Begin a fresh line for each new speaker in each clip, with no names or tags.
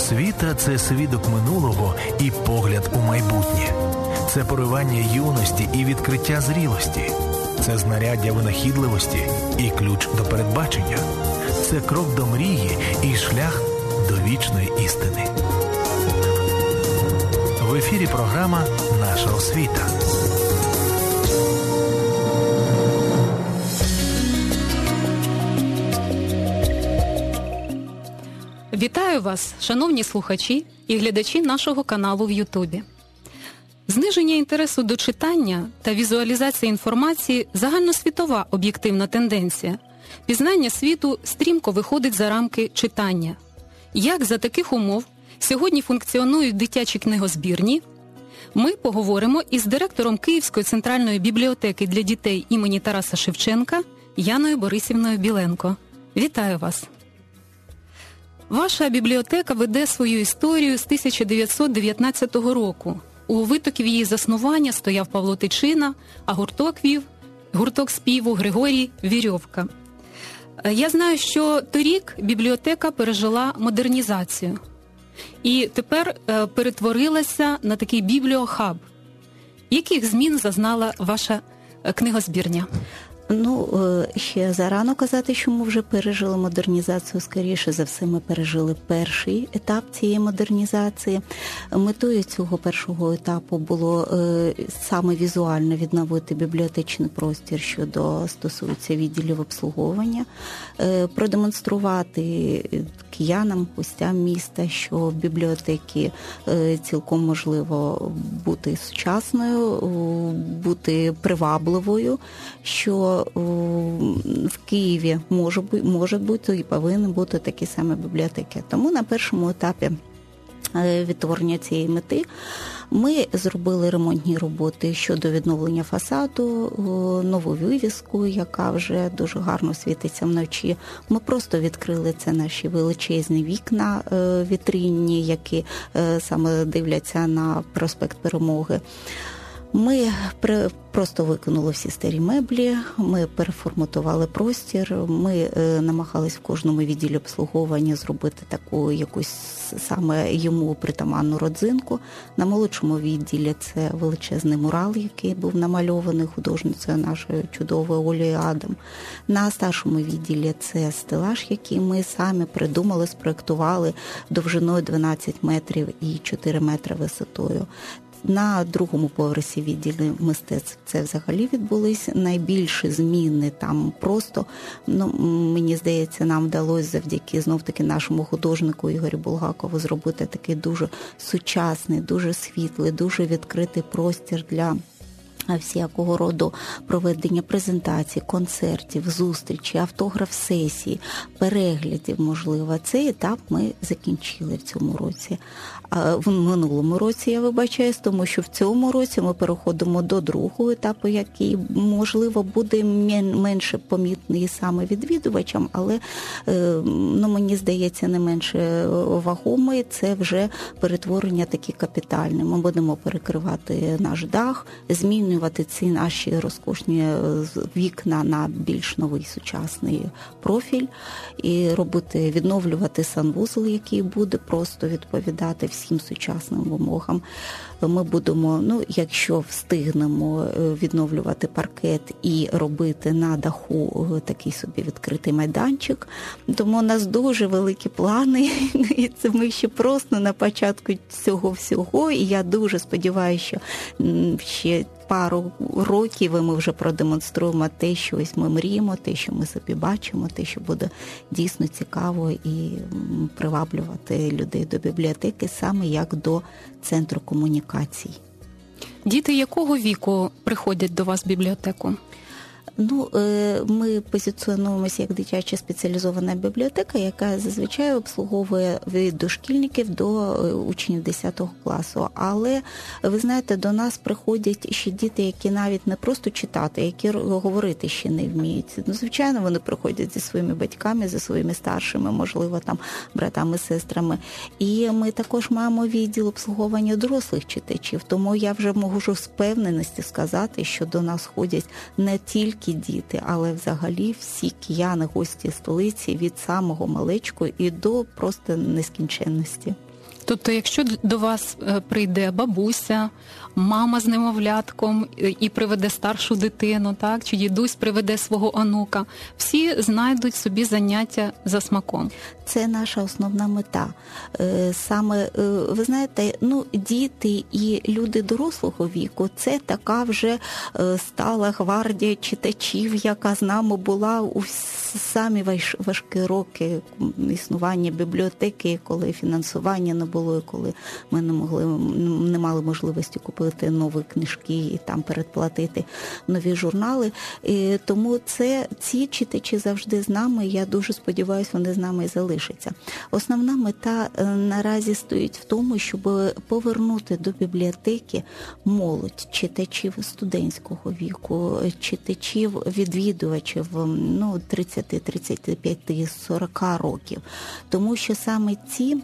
Освіта це свідок минулого і погляд у майбутнє, це поривання юності і відкриття зрілості, це знаряддя винахідливості і ключ до передбачення, це крок до мрії і шлях до вічної істини. В ефірі програма Наша освіта.
Вітаю вас, шановні слухачі і глядачі нашого каналу в Ютубі. Зниження інтересу до читання та візуалізації інформації загальносвітова об'єктивна тенденція. Пізнання світу стрімко виходить за рамки читання. Як за таких умов сьогодні функціонують дитячі книгозбірні? Ми поговоримо із директором Київської центральної бібліотеки для дітей імені Тараса Шевченка Яною Борисівною Біленко. Вітаю вас! Ваша бібліотека веде свою історію з 1919 року. У витоків її заснування стояв Павло Тичина, а гурток вів гурток співу Григорій Вірьовка. Я знаю, що торік бібліотека пережила модернізацію і тепер е, перетворилася на такий бібліохаб. Яких змін зазнала ваша е, книгозбірня?
Ну е, ще зарано казати, що ми вже пережили модернізацію. Скоріше за все, ми пережили перший етап цієї модернізації. Метою цього першого етапу було е, саме візуально відновити бібліотечний простір, що стосується відділів обслуговування, е, продемонструвати киянам, гостям міста, що бібліотеки цілком можливо бути сучасною, бути привабливою. що в Києві може може бути і повинні бути такі самі бібліотеки. Тому на першому етапі е, відтворення цієї мети ми зробили ремонтні роботи щодо відновлення фасаду, нову вивіску, яка вже дуже гарно світиться вночі. Ми просто відкрили це наші величезні вікна е, вітринні, які е, саме дивляться на проспект Перемоги. Ми просто викинули всі старі меблі, ми переформатували простір. Ми е, намагались в кожному відділі обслуговування зробити таку якусь саме йому притаманну родзинку. На молодшому відділі це величезний мурал, який був намальований художницею нашою чудовою Олією Адам. На старшому відділі це стелаж, який ми самі придумали, спроектували довжиною 12 метрів і 4 метри висотою. На другому поверсі відділі мистецтв це взагалі відбулись найбільші зміни. Там просто ну мені здається, нам вдалося завдяки знов таки нашому художнику Ігорю Булгакову зробити такий дуже сучасний, дуже світлий, дуже відкритий простір для всякого роду проведення презентацій, концертів, зустрічі, автограф сесії, переглядів, можливо, цей етап ми закінчили в цьому році. В минулому році я вибачаюсь, тому що в цьому році ми переходимо до другого етапу, який можливо буде менше помітний саме відвідувачам, але е, ну мені здається не менше вагомий. Це вже перетворення такі капітальне. Ми будемо перекривати наш дах, змінювати змінювати ці наші розкошні е, вікна на більш новий сучасний профіль і робити, відновлювати санвузол, який буде просто відповідати всім сучасним вимогам. Ми будемо, ну якщо встигнемо е, відновлювати паркет і робити на даху е, такий собі відкритий майданчик. Тому у нас дуже великі плани, і це ми ще просто на початку цього всього. І я дуже сподіваюся, що ще пару років ми вже продемонструємо те, що ось ми мріємо, те, що ми собі бачимо, те, що буде дійсно цікаво і приваблювати людей до бібліотеки, саме як до центру комунікацій.
Діти якого віку приходять до вас в бібліотеку?
Ну, е, ми позиціонуємося як дитяча спеціалізована бібліотека, яка зазвичай обслуговує від дошкільників до е, учнів 10 класу. Але ви знаєте, до нас приходять ще діти, які навіть не просто читати, які говорити ще не вміють. Ну, звичайно, вони приходять зі своїми батьками, зі своїми старшими, можливо, там братами, сестрами. І ми також маємо відділ обслуговування дорослих читачів. Тому я вже можу з певненості сказати, що до нас ходять не тільки тільки діти, але взагалі всі кияни, гості столиці від самого малечку і до просто нескінченності.
Тобто, якщо до вас е, прийде бабуся, мама з немовлятком і приведе старшу дитину, так чи дідусь приведе свого онука, всі знайдуть собі заняття за смаком.
Це наша основна мета. Е, саме е, ви знаєте, ну діти і люди дорослого віку це така вже стала гвардія читачів, яка з нами була у самі важкі роки існування бібліотеки, коли фінансування не було, і коли ми не могли не мали можливості купити нові книжки і там передплатити нові журнали. І Тому це ці читачі завжди з нами. Я дуже сподіваюся, вони з нами і залишаться. Основна мета е, наразі стоїть в тому, щоб повернути до бібліотеки молодь читачів студентського віку, читачів відвідувачів ну 30 35, 40 років, тому що саме ці.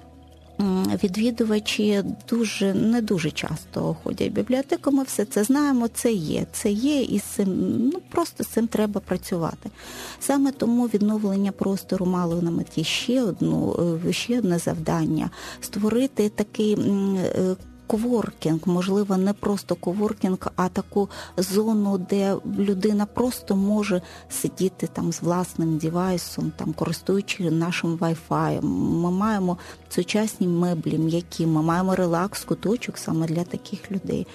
Відвідувачі дуже не дуже часто ходять в бібліотеку. Ми все це знаємо. Це є. Це є, і цим ну просто з цим треба працювати. Саме тому відновлення простору мало на меті ще одну е, ще одне завдання створити такий е, коворкінг, можливо, не просто коворкінг, а таку зону, де людина просто може сидіти там з власним девайсом, там користуючи нашим Wi-Fi. Ми маємо сучасні меблі, м'які, ми маємо релакс, куточок саме для таких людей.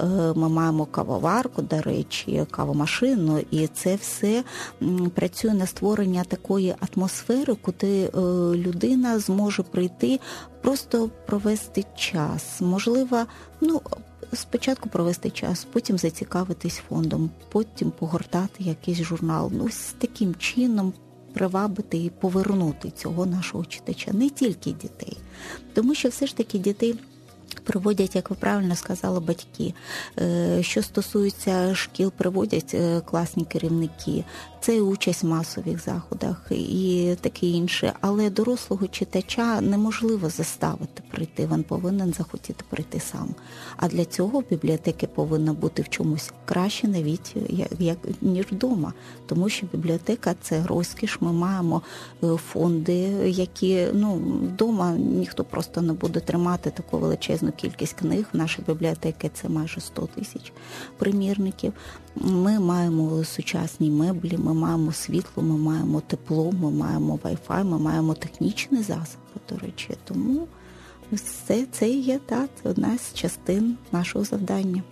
Е, ми маємо кавоварку, до речі, кавомашину, і це все працює на створення такої атмосфери, куди е, людина зможе прийти просто провести час. Можливо, ну. Спочатку провести час, потім зацікавитись фондом, потім погортати якийсь журнал. Ну, з таким чином привабити і повернути цього нашого читача, не тільки дітей, тому що все ж таки дітей Приводять, як ви правильно сказали, батьки. Е, що стосується шкіл, приводять е, класні керівники, це участь в масових заходах і таке інше. Але дорослого читача неможливо заставити прийти. Він повинен захотіти прийти сам. А для цього бібліотеки повинна бути в чомусь краще навіть як, як ніж вдома. Тому що бібліотека це розкіш. Ми маємо е, фонди, які ну вдома ніхто просто не буде тримати таку величезну кількість книг. В нашій бібліотеки це майже 100 тисяч примірників. Ми маємо сучасні меблі, ми маємо світло, ми маємо тепло, ми маємо Wi-Fi, ми маємо технічні засоби, до речі. Тому все це є так, одна з частин нашого завдання.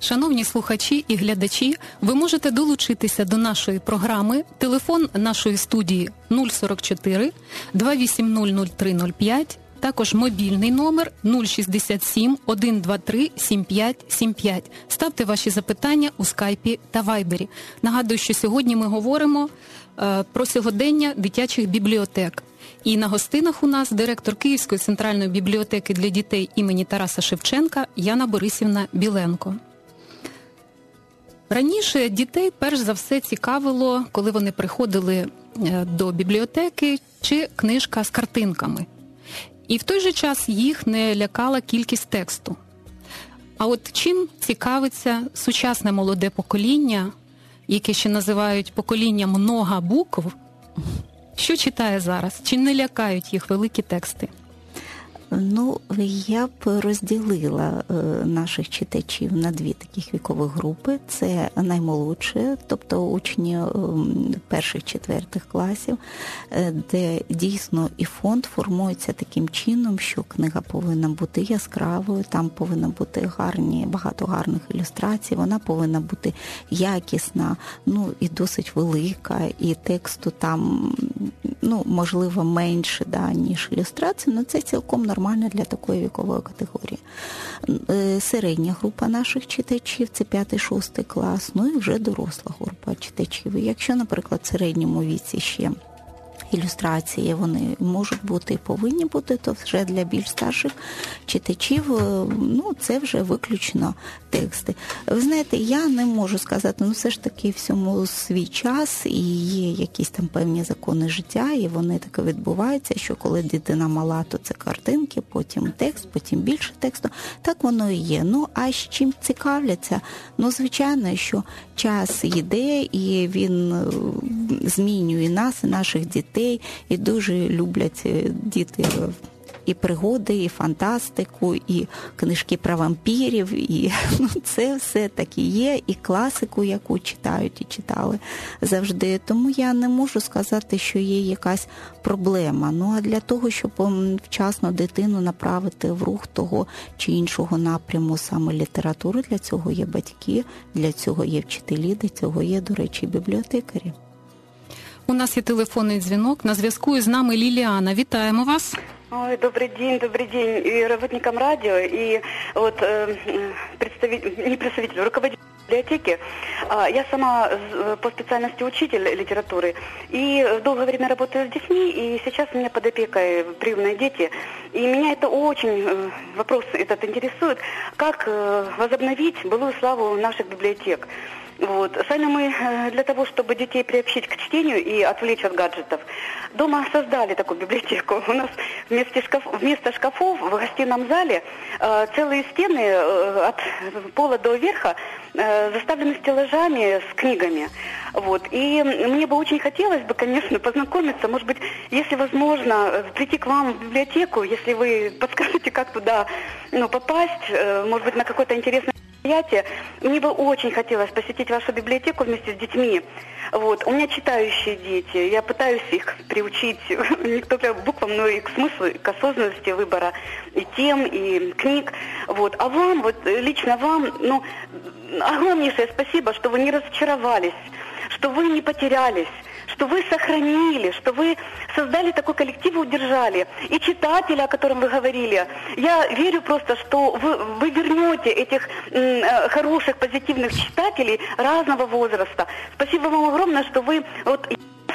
Шановні слухачі і глядачі, ви можете долучитися до нашої програми. Телефон нашої студії 044 2800305 також мобільний номер 067 123 7575. Ставте ваші запитання у скайпі та вайбері. Нагадую, що сьогодні ми говоримо е, про сьогодення дитячих бібліотек. І на гостинах у нас директор Київської центральної бібліотеки для дітей імені Тараса Шевченка Яна Борисівна Біленко. Раніше дітей перш за все цікавило, коли вони приходили е, до бібліотеки, чи книжка з картинками. І в той же час їх не лякала кількість тексту. А от чим цікавиться сучасне молоде покоління, яке ще називають поколінням много букв, що читає зараз? Чи не лякають їх великі тексти?
Ну, я б розділила е, наших читачів на дві таких вікових групи. Це наймолодші, тобто учні ем, перших четвертих класів, е, де дійсно і фонд формується таким чином, що книга повинна бути яскравою, там повинна бути гарні, багато гарних ілюстрацій, вона повинна бути якісна, ну і досить велика, і тексту там ну можливо менше да, ніж ілюстрації, але це цілком нормально нормально для такої вікової категорії. Е, середня група наших читачів це 5-6 клас, ну і вже доросла група читачів. І якщо, наприклад, в середньому віці ще ілюстрації вони можуть бути і повинні бути, то вже для більш старших читачів е, ну це вже виключно тексти. Ви знаєте, я не можу сказати, ну все ж таки всьому свій час і є якісь там певні закони життя, і вони таке відбуваються, що коли дитина мала, то це картинки, потім текст, потім більше тексту. Так воно і є. Ну а з чим цікавляться? Ну, звичайно, що час йде і він е, змінює нас, і наших дітей, і дуже люблять е, діти і пригоди, і фантастику, і книжки про вампірів, і ну, це все таки є, і класику, яку читають і читали завжди. Тому я не можу сказати, що є якась проблема. Ну а для того, щоб вчасно дитину направити в рух того чи іншого напряму саме літератури, для цього є батьки, для цього є вчителі, для цього є, до речі, бібліотекарі.
У нас є телефонний дзвінок. На зв'язку із нами Ліліана. Вітаємо вас.
Ой, добрый день, добрый день и работникам радио, и вот э, представитель, не представитель, руководитель библиотеки. А, я сама по специальности учитель литературы и долгое время работаю с детьми, и сейчас у меня под опекой приемные дети. И меня это очень, э, вопрос этот интересует, как э, возобновить былую славу наших библиотек. Вот. Сами мы э, для того, чтобы детей приобщить к чтению и отвлечь от гаджетов, дома создали такую библиотеку. У нас вместо, шкаф, вместо шкафов в гостином зале э, целые стены э, от пола до верха э, заставлены стеллажами с книгами. Вот. И мне бы очень хотелось бы, конечно, познакомиться, может быть, если возможно, прийти к вам в библиотеку, если вы подскажете, как туда ну, попасть, э, может быть, на какой-то интересный мероприятие. Мне бы очень хотелось посетить вашу библиотеку вместе с детьми. Вот. У меня читающие дети. Я пытаюсь их приучить не только к буквам, но и к смыслу, и к осознанности выбора и тем, и книг. Вот. А вам, вот лично вам, ну, огромнейшее спасибо, что вы не разочаровались, что вы не потерялись что вы сохранили, что вы создали такой коллектив и удержали. И читателя, о котором вы говорили, я верю просто, что вы, вы вернете этих э, хороших, позитивных читателей разного возраста. Спасибо вам огромное, что вы вот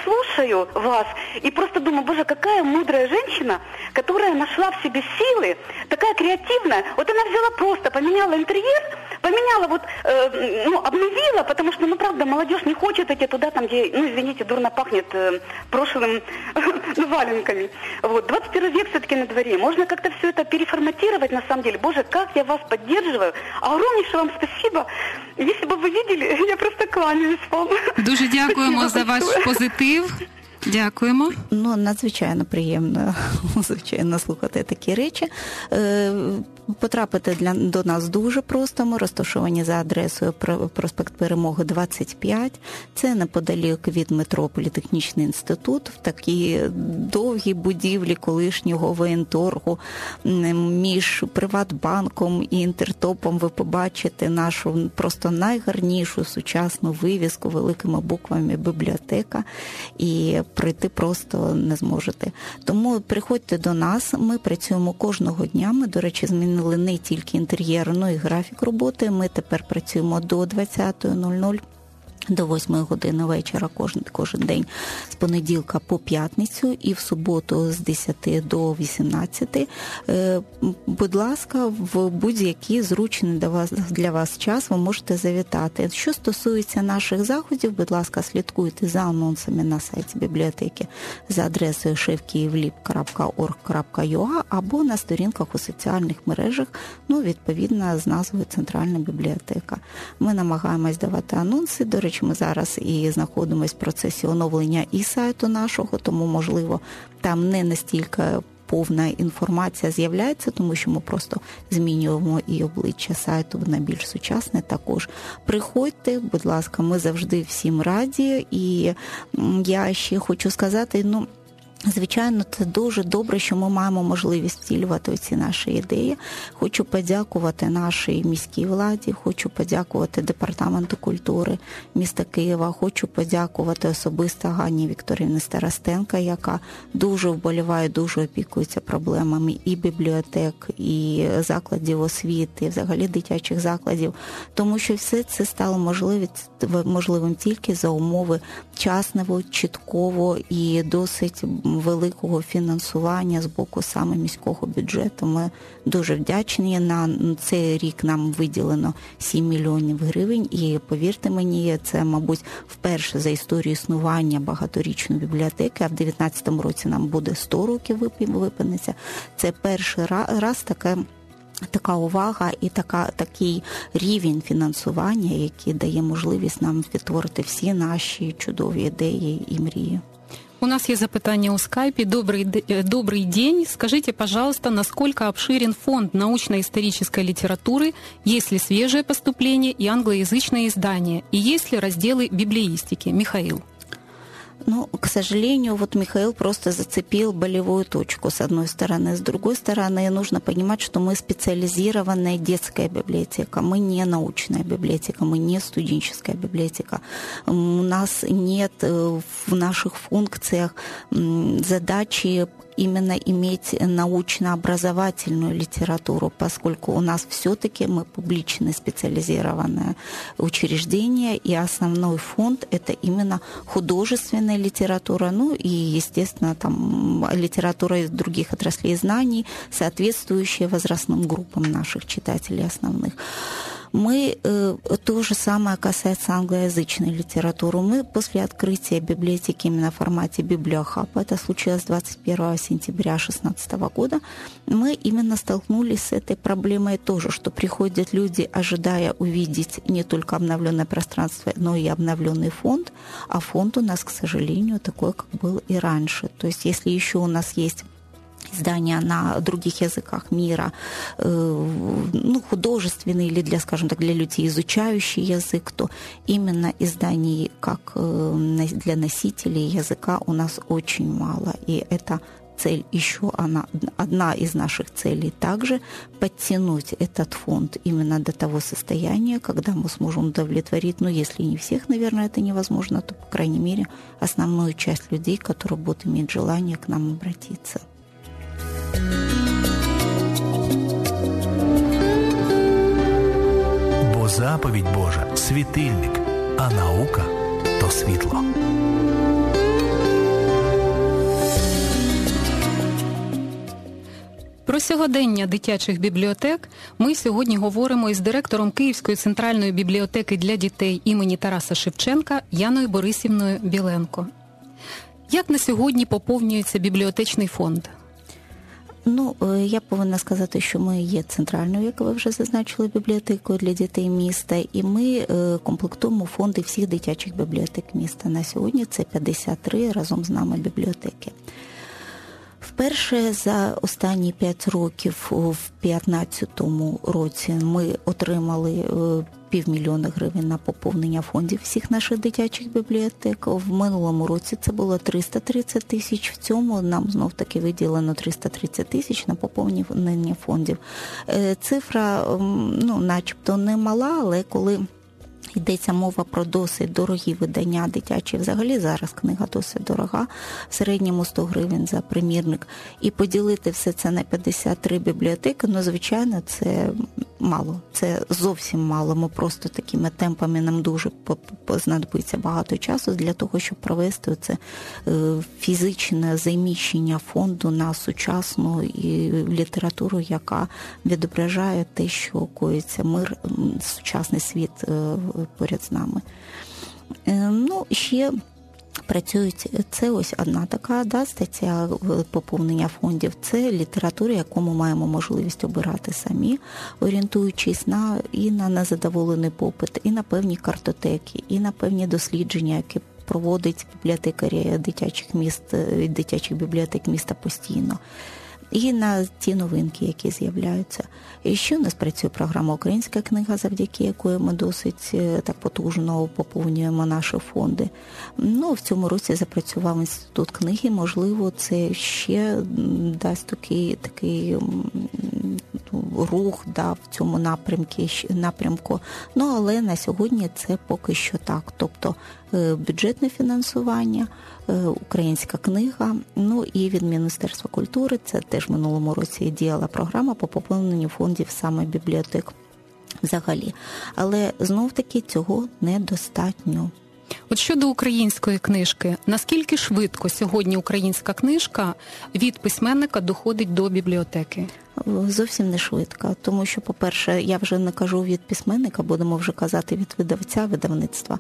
слушаю вас и просто думаю, боже, какая мудрая женщина, которая нашла в себе силы, такая креативная. Вот она взяла просто, поменяла интерьер, поменяла вот, э, ну, обновила, потому что, ну, правда, молодежь не хочет идти туда, там, где, ну, извините, дурно пахнет э, прошлым ну, валенками. Вот, 21 век все-таки на дворе. Можно как-то все это переформатировать, на самом деле. Боже, как я вас поддерживаю. Огромнейшее вам спасибо. Если бы вы видели, я просто кланяюсь вам.
Дуже дякуємо за ваш позитив. Дякуємо.
Ну надзвичайно приємно звичайно слухати такі речі. Потрапити для до нас дуже просто. Ми розташовані за адресою проспект Перемоги 25. Це неподалік від метро Політехнічний інститут, в такій довгій будівлі колишнього воєнторгу між Приватбанком і Інтертопом. Ви побачите нашу просто найгарнішу сучасну вивіску великими буквами бібліотека. І прийти просто не зможете. Тому приходьте до нас. Ми працюємо кожного дня. Ми, до речі, змінили не тільки інтер'єр, але й графік роботи. Ми тепер працюємо до 20.00 до 8 години вечора кожен кожен день з понеділка по п'ятницю і в суботу з 10 до 18. Е, будь ласка, в будь-який зручний для вас для вас час ви можете завітати. Що стосується наших заходів, будь ласка, слідкуйте за анонсами на сайті бібліотеки за адресою шевкиївліп.org.ua або на сторінках у соціальних мережах, ну відповідно з назвою Центральна бібліотека. Ми намагаємось давати анонси. До речі, ми зараз і знаходимося в процесі оновлення і сайту нашого, тому можливо там не настільки. Повна інформація з'являється, тому що ми просто змінюємо і обличчя сайту на більш сучасне. Також приходьте, будь ласка, ми завжди всім раді. І я ще хочу сказати: ну. Звичайно, це дуже добре, що ми маємо можливість втілювати ці наші ідеї. Хочу подякувати нашій міській владі, хочу подякувати департаменту культури міста Києва. Хочу подякувати особисто Ганні Вікторівні Старостенка, яка дуже вболіває, дуже опікується проблемами і бібліотек, і закладів освіти, і взагалі дитячих закладів, тому що все це стало можливим тільки за умови часного, чіткого і досить великого фінансування з боку саме міського бюджету. Ми дуже вдячні. На цей рік нам виділено 7 мільйонів гривень. І повірте мені, це, мабуть, вперше за історію існування багаторічної бібліотеки. А в 2019 році нам буде 100 років випиниться. Це перший раз таке. Така увага і така такий рівень фінансування, який дає можливість нам відтворити всі наші чудові ідеї і мрії.
У нас есть запытание у скайпе. Добрый, э, добрый день. Скажите, пожалуйста, насколько обширен фонд научно-исторической литературы, есть ли свежее поступление и англоязычное издание, и есть ли разделы библеистики? Михаил.
Ну, к сожалению, вот Михаил просто зацепил болевую точку с одной стороны. С другой стороны, нужно понимать, что мы специализированная детская библиотека. Мы не научная библиотека, мы не студенческая библиотека. У нас нет э, в наших функциях задачи именно иметь научно-образовательную литературу, поскольку у нас все-таки мы публичное специализированное учреждение, и основной фонд это именно художественная литература, ну и, естественно, там литература из других отраслей знаний, соответствующая возрастным группам наших читателей основных. Мы э, то же самое касается англоязычной литературы. Мы после открытия библиотеки именно в формате библиохаб, это случилось 21 сентября 2016 года, мы именно столкнулись с этой проблемой тоже, что приходят люди, ожидая увидеть не только обновленное пространство, но и обновленный фонд, а фонд у нас, к сожалению, такой, как был и раньше. То есть если еще у нас есть издания на других языках мира, э, ну, художественные или для, скажем так, для людей, изучающих язык, то именно изданий как э, для носителей языка у нас очень мало. И это цель еще она, одна из наших целей также подтянуть этот фонд именно до того состояния, когда мы сможем удовлетворить, ну, если не всех, наверное, это невозможно, то, по крайней мере, основную часть людей, которые будут иметь желание к нам обратиться.
Заповідь Божа світильник, а наука то світло.
Про сьогодення дитячих бібліотек ми сьогодні говоримо із директором Київської центральної бібліотеки для дітей імені Тараса Шевченка Яною Борисівною Біленко. Як на сьогодні поповнюється бібліотечний фонд?
Ну, е, я повинна сказати, що ми є центральною, як ви вже зазначили, бібліотекою для дітей міста, і ми е, комплектуємо фонди всіх дитячих бібліотек міста. На сьогодні це 53 разом з нами бібліотеки. Вперше за останні 5 років, у 2015 році, ми отримали е, півмільйона гривень на поповнення фондів всіх наших дитячих бібліотек. В минулому році це було 330 тисяч. В цьому нам знов таки виділено 330 тисяч на поповнення фондів. Е, цифра, ну, начебто, не мала, але коли. Йдеться мова про досить дорогі видання дитячі. Взагалі зараз книга досить дорога, в середньому 100 гривень за примірник. І поділити все це на 53 бібліотеки, ну, звичайно, це мало. Це зовсім мало. Ми просто такими темпами нам дуже знадобиться багато часу для того, щоб провести це е, фізичне заміщення фонду на сучасну літературу, яка відображає те, що коїться мир, сучасний світ е, поряд з нами. Е, ну, ще Працюють це ось одна така да, стаття поповнення фондів. Це література, яку ми маємо можливість обирати самі, орієнтуючись на і на незадоволений попит, і на певні картотеки, і на певні дослідження, які проводить бібліотекарі дитячих міст, дитячих бібліотек міста постійно і на ті новинки, які з'являються. І ще у нас працює програма Українська книга, завдяки якої ми досить е, так потужно поповнюємо наші фонди. Ну, в цьому році запрацював інститут книги. Можливо, це ще дасть такий такий рух да, в цьому напрямку, напрямку. Ну але на сьогодні це поки що так. Тобто е, бюджетне фінансування, е, українська книга. Ну і від Міністерства культури це теж в минулому році діяла програма по поповненню фондів саме бібліотек взагалі. Але знов таки цього недостатньо.
От щодо української книжки, наскільки швидко сьогодні українська книжка від письменника доходить до бібліотеки?
Зовсім не швидко, тому що, по-перше, я вже не кажу від письменника, будемо вже казати від видавця видавництва.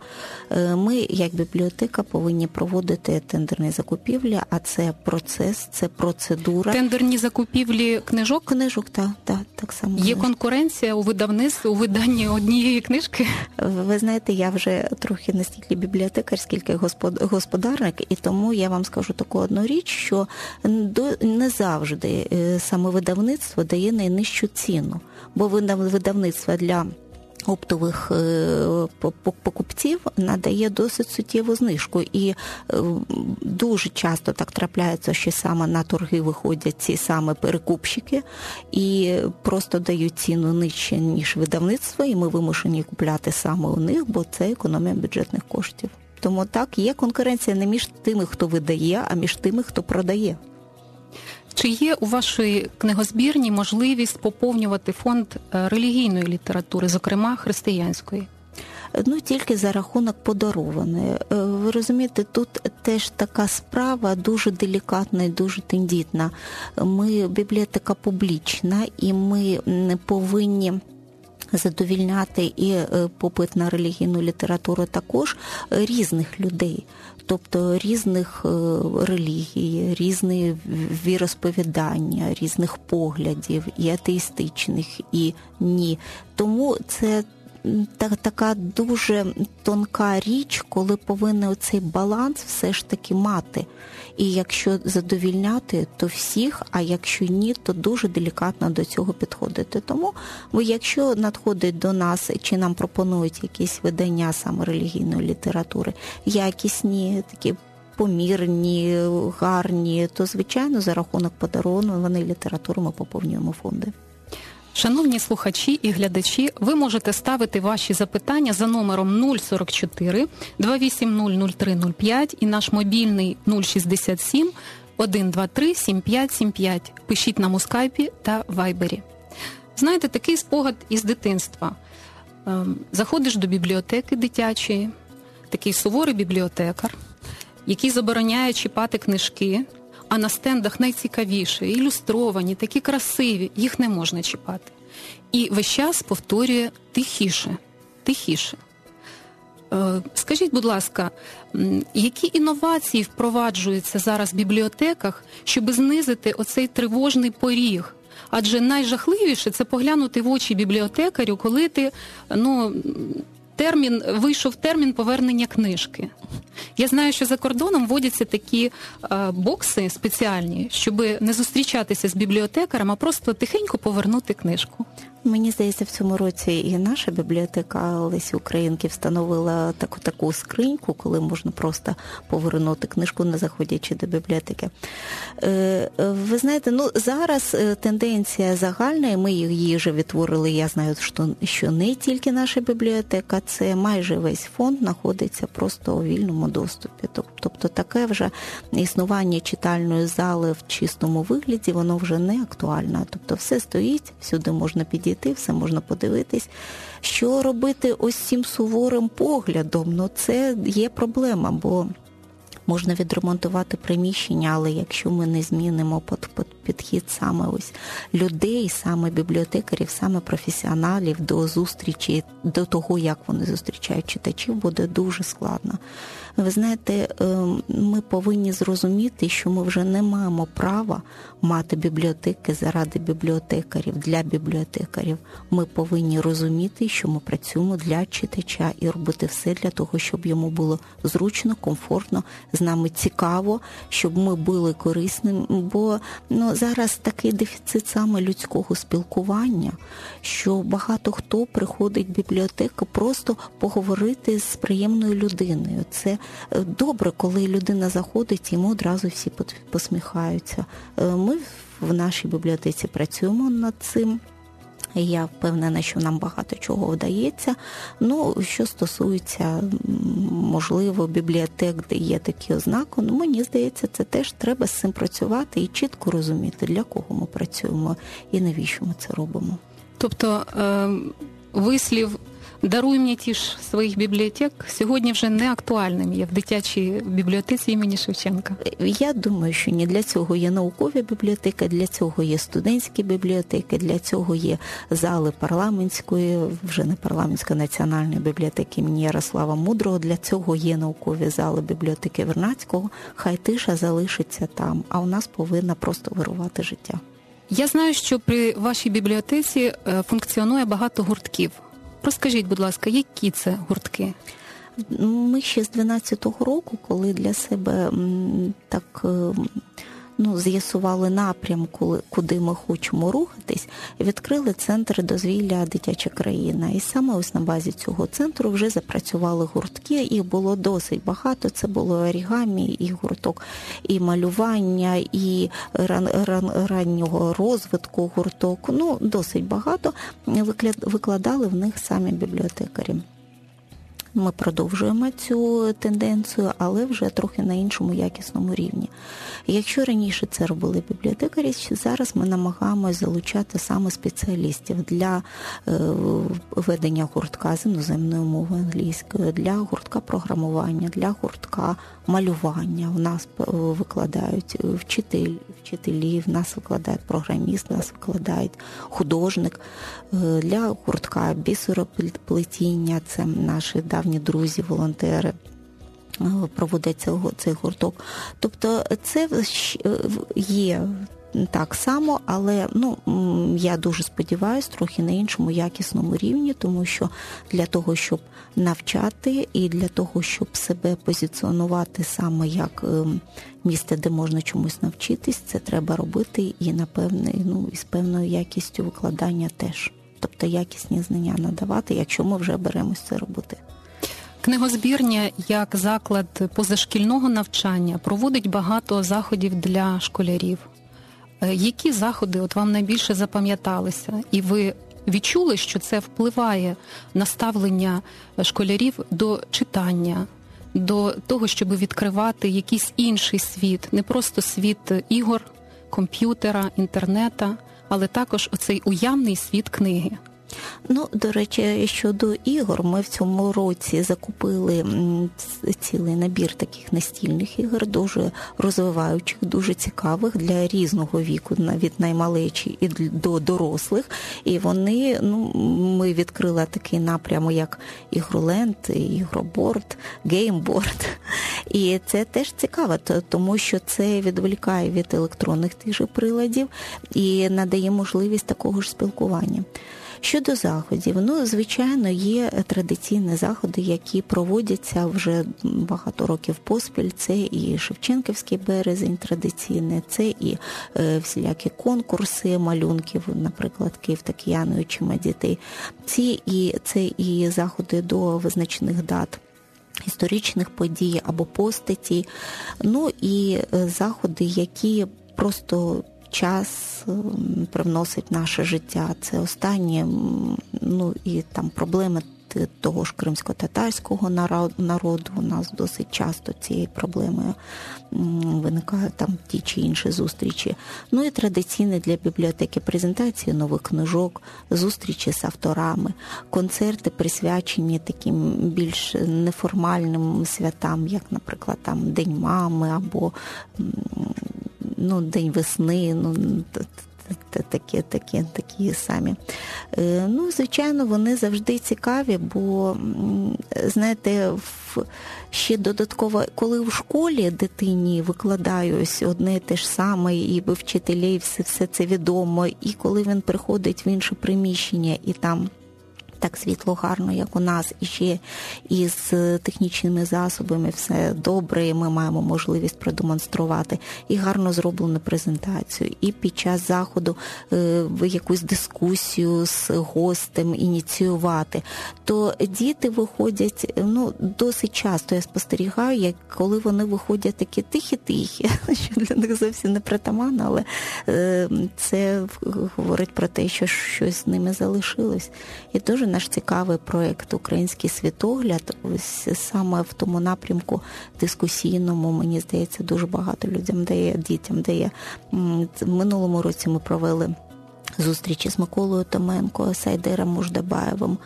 Е, ми, як бібліотека, повинні проводити тендерні закупівлі, а це процес, це процедура.
Тендерні закупівлі книжок?
Книжок, так, так, так само.
Є конкуренція у видавництві у виданні однієї книжки?
Ви знаєте, я вже трохи настільки бібліотека бібліотекар, скільки господарник, і тому я вам скажу таку одну річ, що не завжди е, саме видавництво дає найнижчу ціну, бо видавництво для оптових е, покупців надає досить суттєву знижку, і е, дуже часто так трапляється, що саме на торги виходять ці саме перекупщики і просто дають ціну нижче ніж видавництво, і ми вимушені купляти саме у них, бо це економія бюджетних коштів. Тому так є конкуренція не між тими, хто видає, а між тими, хто продає.
Чи є у вашої книгозбірні можливість поповнювати фонд е, релігійної літератури, зокрема християнської?
Ну тільки за рахунок подарованої. Е, ви розумієте, тут теж така справа дуже делікатна і дуже тендітна. Ми бібліотека публічна, і ми не повинні. Задовільняти і е, попит на релігійну літературу також різних людей тобто різних е, релігій, різні віросповідання, різних поглядів, і атеїстичних, і ні. Тому це та, така дуже тонка річ, коли повинен цей баланс все ж таки мати. І якщо задовільняти, то всіх, а якщо ні, то дуже делікатно до цього підходити. Тому, якщо надходить до нас чи нам пропонують якісь видання саме релігійної літератури, якісні такі. Помірні, гарні, то звичайно за рахунок подарунку вони літературу ми поповнюємо фонди.
Шановні слухачі і глядачі, ви можете ставити ваші запитання за номером 044 2800305 і наш мобільний 067 123 7575. Пишіть нам у скайпі та вайбері. Знаєте, такий спогад із дитинства. Ем, заходиш до бібліотеки дитячої, такий суворий бібліотекар, який забороняє чіпати книжки а на стендах найцікавіше, ілюстровані, такі красиві, їх не можна чіпати. І весь час повторює тихіше, тихіше. Е, скажіть, будь ласка, які інновації впроваджуються зараз в бібліотеках, щоб знизити оцей тривожний поріг? Адже найжахливіше це поглянути в очі бібліотекарю, коли ти ну, термін вийшов термін повернення книжки. Я знаю, що за кордоном вводяться такі е, бокси спеціальні, щоб не зустрічатися з бібліотекарем, а просто тихенько повернути книжку.
Мені здається, в цьому році і наша бібліотека Лесі Українки встановила таку таку скриньку, коли можна просто повернути книжку, не заходячи до бібліотеки. Е, ви знаєте, ну зараз е, тенденція загальна, і ми її вже відтворили. Я знаю, що не тільки наша бібліотека, це майже весь фонд знаходиться просто у вільному доступі. Тобто таке вже існування читальної зали в чистому вигляді, воно вже не актуальне. Тобто все стоїть, всюди можна підійти підійти, все можна подивитись. Що робити ось цим суворим поглядом? Ну це є проблема, бо можна відремонтувати приміщення, але якщо ми не змінимо підхід саме ось людей, саме бібліотекарів, саме професіоналів до зустрічі, до того, як вони зустрічають читачів, буде дуже складно. Ви знаєте, ем, ми повинні зрозуміти, що ми вже не маємо права мати бібліотеки заради бібліотекарів для бібліотекарів. Ми повинні розуміти, що ми працюємо для читача і робити все для того, щоб йому було зручно, комфортно, з нами цікаво, щоб ми були корисними. Бо ну зараз такий дефіцит саме людського спілкування, що багато хто приходить в бібліотеку просто поговорити з приємною людиною. Це добре, коли людина заходить, йому одразу всі посміхаються. Е, ми в нашій бібліотеці працюємо над цим. Я впевнена, що нам багато чого вдається. Ну, що стосується, можливо, бібліотек, де є такі ознаки, ну мені здається, це теж треба з цим працювати і чітко розуміти, для кого ми працюємо і навіщо ми це робимо.
Тобто е, вислів Даруй мені ті ж своїх бібліотек сьогодні вже не актуальним є в дитячій бібліотеці імені Шевченка.
Я думаю, що ні для цього є наукові бібліотеки, для цього є студентські бібліотеки, для цього є зали парламентської, вже не парламентської національної бібліотеки імені Ярослава Мудрого. Для цього є наукові зали бібліотеки Вернацького. Хай тиша залишиться там, а у нас повинна просто вирувати життя.
Я знаю, що при вашій бібліотеці е, функціонує багато гуртків. Розкажіть, будь ласка, які це гуртки?
Ми ще з 12-го року, коли для себе так ну, з'ясували напрям, куди ми хочемо рухатись, відкрили центр дозвілля дитяча країна. І саме ось на базі цього центру вже запрацювали гуртки. Їх було досить багато. Це було орігамі, і гурток, і малювання, і ран, ран, раннього розвитку гурток. Ну, досить багато. Викладали в них самі бібліотекарі. Ми продовжуємо цю тенденцію, але вже трохи на іншому якісному рівні. Якщо раніше це робили бібліотекарі, зараз ми намагаємося залучати саме спеціалістів для е, ведення гуртка з іноземною мовою англійською, для гуртка програмування, для гуртка малювання. У нас е, викладають вчитель, вчителі, в нас викладають програміст, нас викладають художник е, для гуртка бісероплетіння, це наші давні друзі, волонтери. Е, проводить цей гурток. Тобто це є так само, але ну я дуже сподіваюся, трохи на іншому якісному рівні, тому що для того, щоб навчати, і для того, щоб себе позиціонувати саме як е, місце, де можна чомусь навчитись, це треба робити і напевне, ну і з певною якістю викладання теж. Тобто якісні знання надавати, якщо ми вже беремось це робити.
Книгозбірня як заклад позашкільного навчання проводить багато заходів для школярів. Е, які заходи от вам найбільше запам'яталися, і ви відчули, що це впливає на ставлення школярів до читання, до того, щоб відкривати якийсь інший світ, не просто світ ігор, комп'ютера, інтернета, але також оцей уявний світ книги.
Ну, до речі, щодо ігор, ми в цьому році закупили цілий набір таких настільних ігор, дуже розвиваючих, дуже цікавих для різного віку, навіть наймалечі і до дорослих. І вони, ну, ми відкрили такий напрям, як ігро land, ігро board, game board. І це теж цікаво, тому що це відволікає від електронних тих же приладів і надає можливість такого ж спілкування. Щодо заходів, ну звичайно, є традиційні заходи, які проводяться вже багато років поспіль. Це і Шевченківський березень традиційний, це і е, всілякі конкурси малюнків, наприклад, Київ та Кияною чима дітей. Ці і це і заходи до визначених дат. Історичних подій або постаті, ну і е, заходи, які просто час привносить привносить наше життя. Це останні ну і там проблеми того ж кримсько-татарського народу. У нас досить часто цією проблемою виникають там ті чи інші зустрічі. Ну і традиційні для бібліотеки презентації нових книжок, зустрічі з авторами, концерти присвячені таким більш неформальним святам, як, наприклад, там День мами або ну, День весни, ну такі, такі, такі самі. Ну, звичайно, вони завжди цікаві, бо знаєте, ще додатково, коли в школі дитині викладаюсь одне і те ж саме, і вчителі все, все це відомо, і коли він приходить в інше приміщення і там так світло гарно, як у нас, і ще із технічними засобами все добре. і Ми маємо можливість продемонструвати і гарно зроблену презентацію, і під час заходу е, якусь дискусію з гостем ініціювати. То діти виходять ну досить часто. Я спостерігаю, як коли вони виходять такі тихі-тихі, що для них зовсім не притаманно, але е, це говорить про те, що щось з ними залишилось, і дуже наш цікавий проєкт Український світогляд. Ось саме в тому напрямку дискусійному, мені здається, дуже багато людям дає дітям дає. В минулому році ми провели. Зустрічі з Миколою Томенко, Сайдером Муждабаєвим,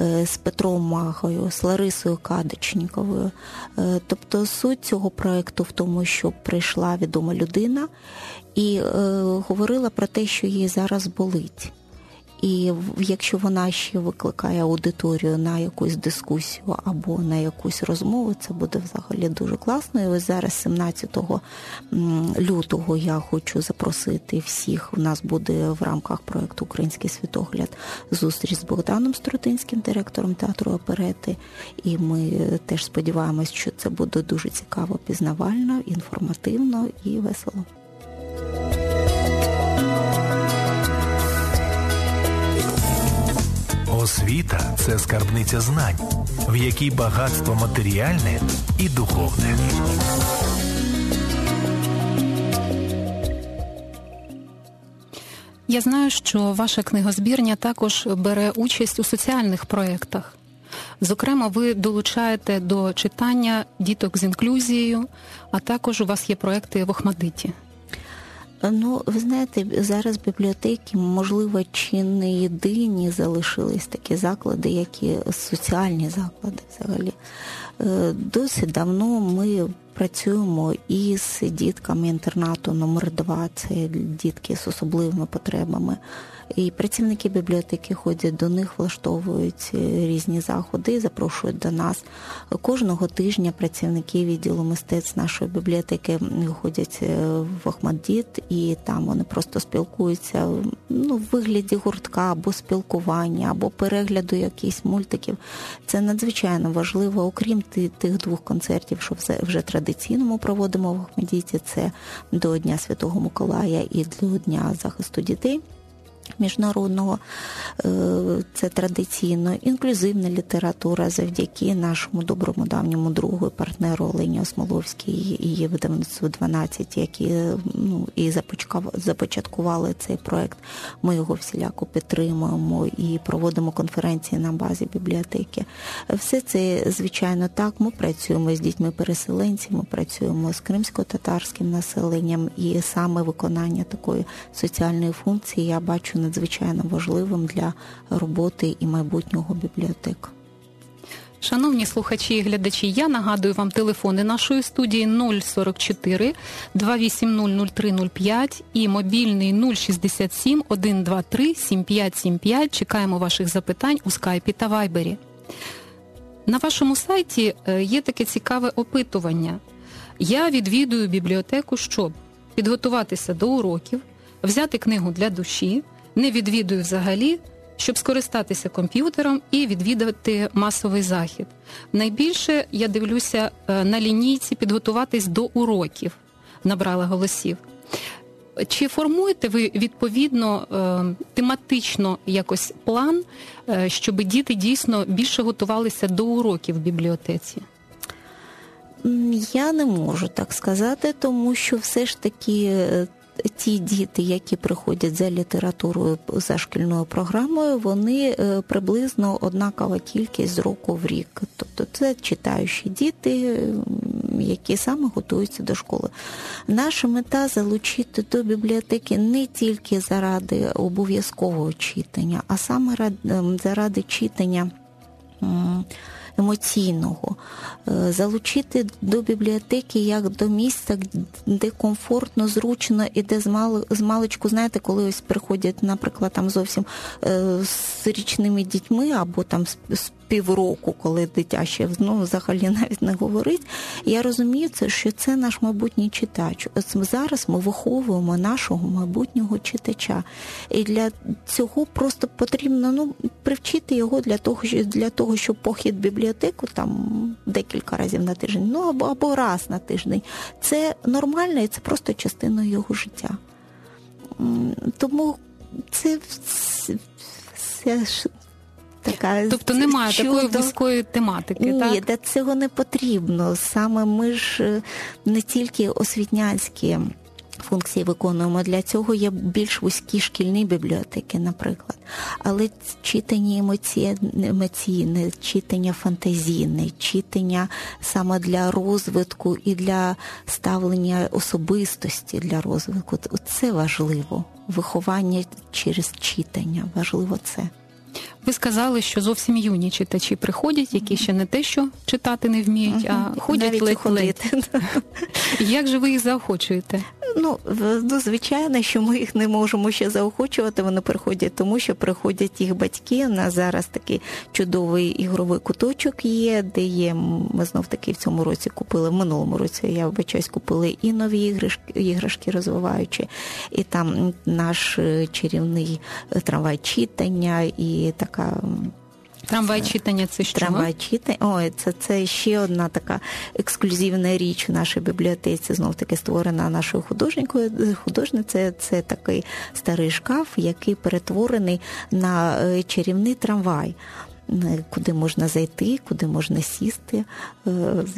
е, з Петром Магою, з Ларисою Кадочніковою. Е, тобто суть цього проєкту в тому, що прийшла відома людина і е, говорила про те, що їй зараз болить І якщо вона ще викликає аудиторію на якусь дискусію або на якусь розмову, це буде взагалі дуже класно. І ось зараз, 17 лютого, я хочу запросити всіх. У нас буде в рамках проекту Український світогляд зустріч з Богданом Струтинським, директором театру оперети. І ми теж сподіваємось, що це буде дуже цікаво, пізнавально, інформативно і весело.
Освіта це скарбниця знань, в якій багатство матеріальне і духовне.
Я знаю, що ваша книгозбірня також бере участь у соціальних проєктах. Зокрема, ви долучаєте до читання діток з інклюзією, а також у вас є проекти в Охмадиті.
Ну, ви знаєте, зараз бібліотеки, можливо, чи не єдині залишились такі заклади, які соціальні заклади взагалі. Е, досить давно ми працюємо із дітками інтернату номер 2 це дітки з особливими потребами. І працівники бібліотеки ходять до них, влаштовують е, різні заходи, запрошують до нас. Кожного тижня працівники відділу мистецтв нашої бібліотеки ходять е, в Охмаддіт, і там вони просто спілкуються ну, в вигляді гуртка або спілкування, або перегляду якихось мультиків. Це надзвичайно важливо, окрім тих двох концертів, що вже традиційно ми проводимо в Охмадіті. Це до Дня Святого Миколая і до Дня захисту дітей міжнародного. Е, це традиційно інклюзивна література завдяки нашому доброму давньому другу і партнеру Олені Осмоловській і її видавництву 12, які ну, і започаткували цей проект. Ми його всіляко підтримуємо і проводимо конференції на базі бібліотеки. Все це, звичайно, так. Ми працюємо з дітьми-переселенцями, працюємо з кримсько-татарським населенням, і саме виконання такої соціальної функції я бачу надзвичайно важливим для роботи і майбутнього бібліотек.
Шановні слухачі і глядачі, я нагадую вам телефони нашої студії 044 280 0305 і мобільний 067 123 7575. Чекаємо ваших запитань у скайпі та вайбері. На вашому сайті е, є таке цікаве опитування. Я відвідую бібліотеку, щоб підготуватися до уроків, взяти книгу для душі не відвідую взагалі, щоб скористатися комп'ютером і відвідати масовий захід. Найбільше я дивлюся е, на лінійці підготуватись до уроків, набрала голосів. Чи формуєте ви відповідно е, тематично якось план, е, щоб діти дійсно більше готувалися до уроків в бібліотеці?
Я не можу так сказати, тому що все ж таки ті діти, які приходять за літературою за шкільною програмою, вони е, приблизно однакова кількість з року в рік. Тобто це читаючі діти, які саме готуються до школи. Наша мета залучити до бібліотеки не тільки заради обов'язкового читання, а саме заради читання емоційного, е, залучити до бібліотеки як до місця, де комфортно, зручно і де з маличку, знаєте, коли ось приходять, наприклад, там зовсім е, з річними дітьми або там з півроку, коли дитя ще ну, взагалі навіть не говорить. Я розумію, це, що це наш майбутній читач. Зараз ми виховуємо нашого майбутнього читача. І для цього просто потрібно ну, привчити його для того, для того, щоб похід в бібліотеку там декілька разів на тиждень, ну або або раз на тиждень. Це нормально і це просто частина його життя. Тому це все
така тобто немає чудо. такої вузької тематики.
Ні,
так?
цього не потрібно. Саме ми ж е, не тільки освітнянські. Функції виконуємо для цього є більш вузькі шкільні бібліотеки, наприклад. Але читання емоційне, читання фантазійне, читання саме для розвитку і для ставлення особистості для розвитку це важливо. Виховання через читання важливо це.
Ви сказали, що зовсім юні читачі приходять, які ще не те, що читати не вміють, а ходять ледь-ледь. Як же ви їх заохочуєте?
Ну, ну, звичайно, що ми їх не можемо ще заохочувати. Вони приходять, тому що приходять їх батьки. У нас зараз такий чудовий ігровий куточок є, де є. Ми знов таки в цьому році купили в минулому році. Я вибачаюсь, купили і нові іграшки, іграшки розвиваючі, і там наш е, чарівний трамвай читання, і така.
Трамвай читання це що?
Трамвай читання. Ой, це це ще одна така ексклюзивна річ у нашій бібліотеці. Знов таки створена нашою художникою. Художницею. Це такий старий шкаф, який перетворений на е, чарівний трамвай куди можна зайти, куди можна сісти, е,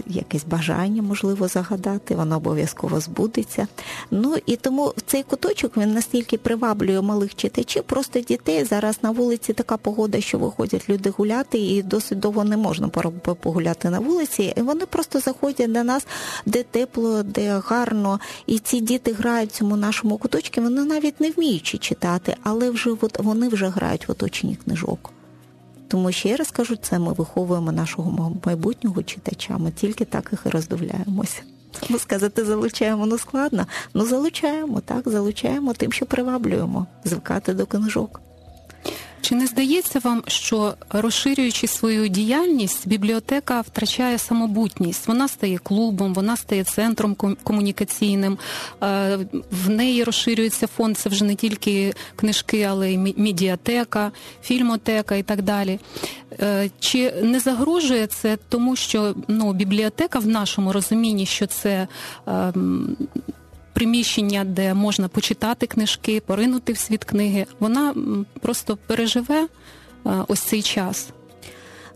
якесь бажання можливо загадати, воно обов'язково збудеться. Ну і тому цей куточок він настільки приваблює малих читачів, просто дітей. Зараз на вулиці така погода, що виходять люди гуляти, і досить довго не можна погуляти на вулиці. І вони просто заходять до нас, де тепло, де гарно. І ці діти грають в цьому нашому куточку, вони навіть не вміючи читати, але вже вони вже грають в оточенні книжок. Тому ще раз кажу, це ми виховуємо нашого майбутнього читача. Ми тільки так їх і роздивляємося. Тому сказати, залучаємо ну складно. Ну залучаємо, так, залучаємо тим, що приваблюємо, звикати до книжок.
Чи не здається вам, що розширюючи свою діяльність, бібліотека втрачає самобутність? Вона стає клубом, вона стає центром комунікаційним, е, в неї розширюється фонд. Це вже не тільки книжки, але й медіатека, фільмотека і так далі. Е, чи не загрожує це тому, що ну бібліотека в нашому розумінні, що це ем, приміщення, де можна почитати книжки, поринути в світ книги, вона просто переживе е, ось цей час.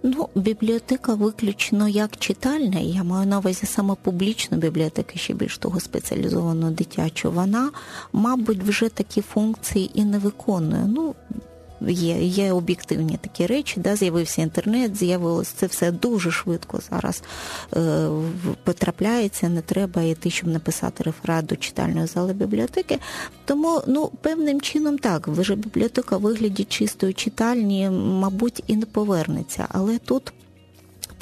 Ну, бібліотека виключно як читальна, я маю на увазі саме публічну бібліотеку, ще більш того спеціалізовану дитячу. Вона, мабуть, вже такі функції і не виконує. Ну, є є об'єктивні такі речі, да, з'явився інтернет, з'явилось це все дуже швидко зараз е, потрапляється, не треба йти, щоб написати реферат до читальної зали бібліотеки. Тому ну, певним чином так, вже бібліотека в вигляді чистої читальні, мабуть, і не повернеться. Але тут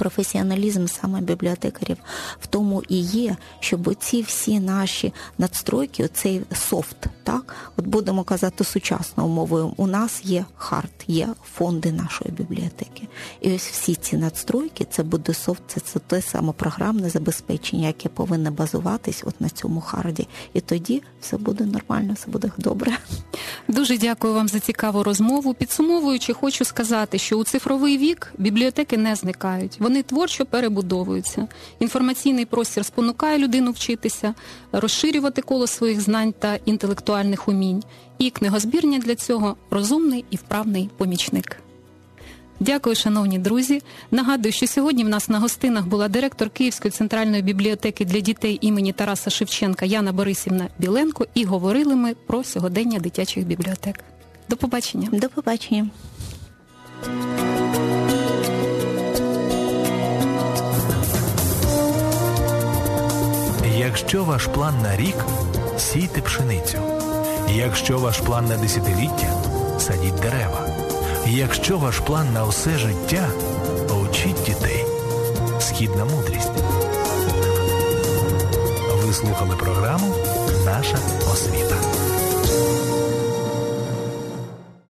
професіоналізм саме бібліотекарів в тому і є, щоб ці всі наші надстройки, оцей софт, так, от будемо казати сучасною мовою, у нас є hard, є фонди нашої бібліотеки. І ось всі ці надстройки, це буде софт, це, це те саме програмне забезпечення, яке повинне базуватись от на цьому харді. І тоді все буде нормально, все буде добре.
Дуже дякую вам за цікаву розмову. Підсумовуючи, хочу сказати, що у цифровий вік бібліотеки не зникають. Вони творчо перебудовуються. Інформаційний простір спонукає людину вчитися, розширювати коло своїх знань та інтелектуальних умінь. І книгозбірня для цього розумний і вправний помічник. Дякую, шановні друзі. Нагадую, що сьогодні в нас на гостинах була директор Київської центральної бібліотеки для дітей імені Тараса Шевченка Яна Борисівна Біленко, і говорили ми про сьогодення дитячих бібліотек. До побачення.
До побачення.
Якщо ваш план на рік сійте пшеницю. Якщо ваш план на десятиліття садіть дерева. Якщо ваш план на усе життя учіть дітей. Східна мудрість. Ви слухали програму Наша освіта.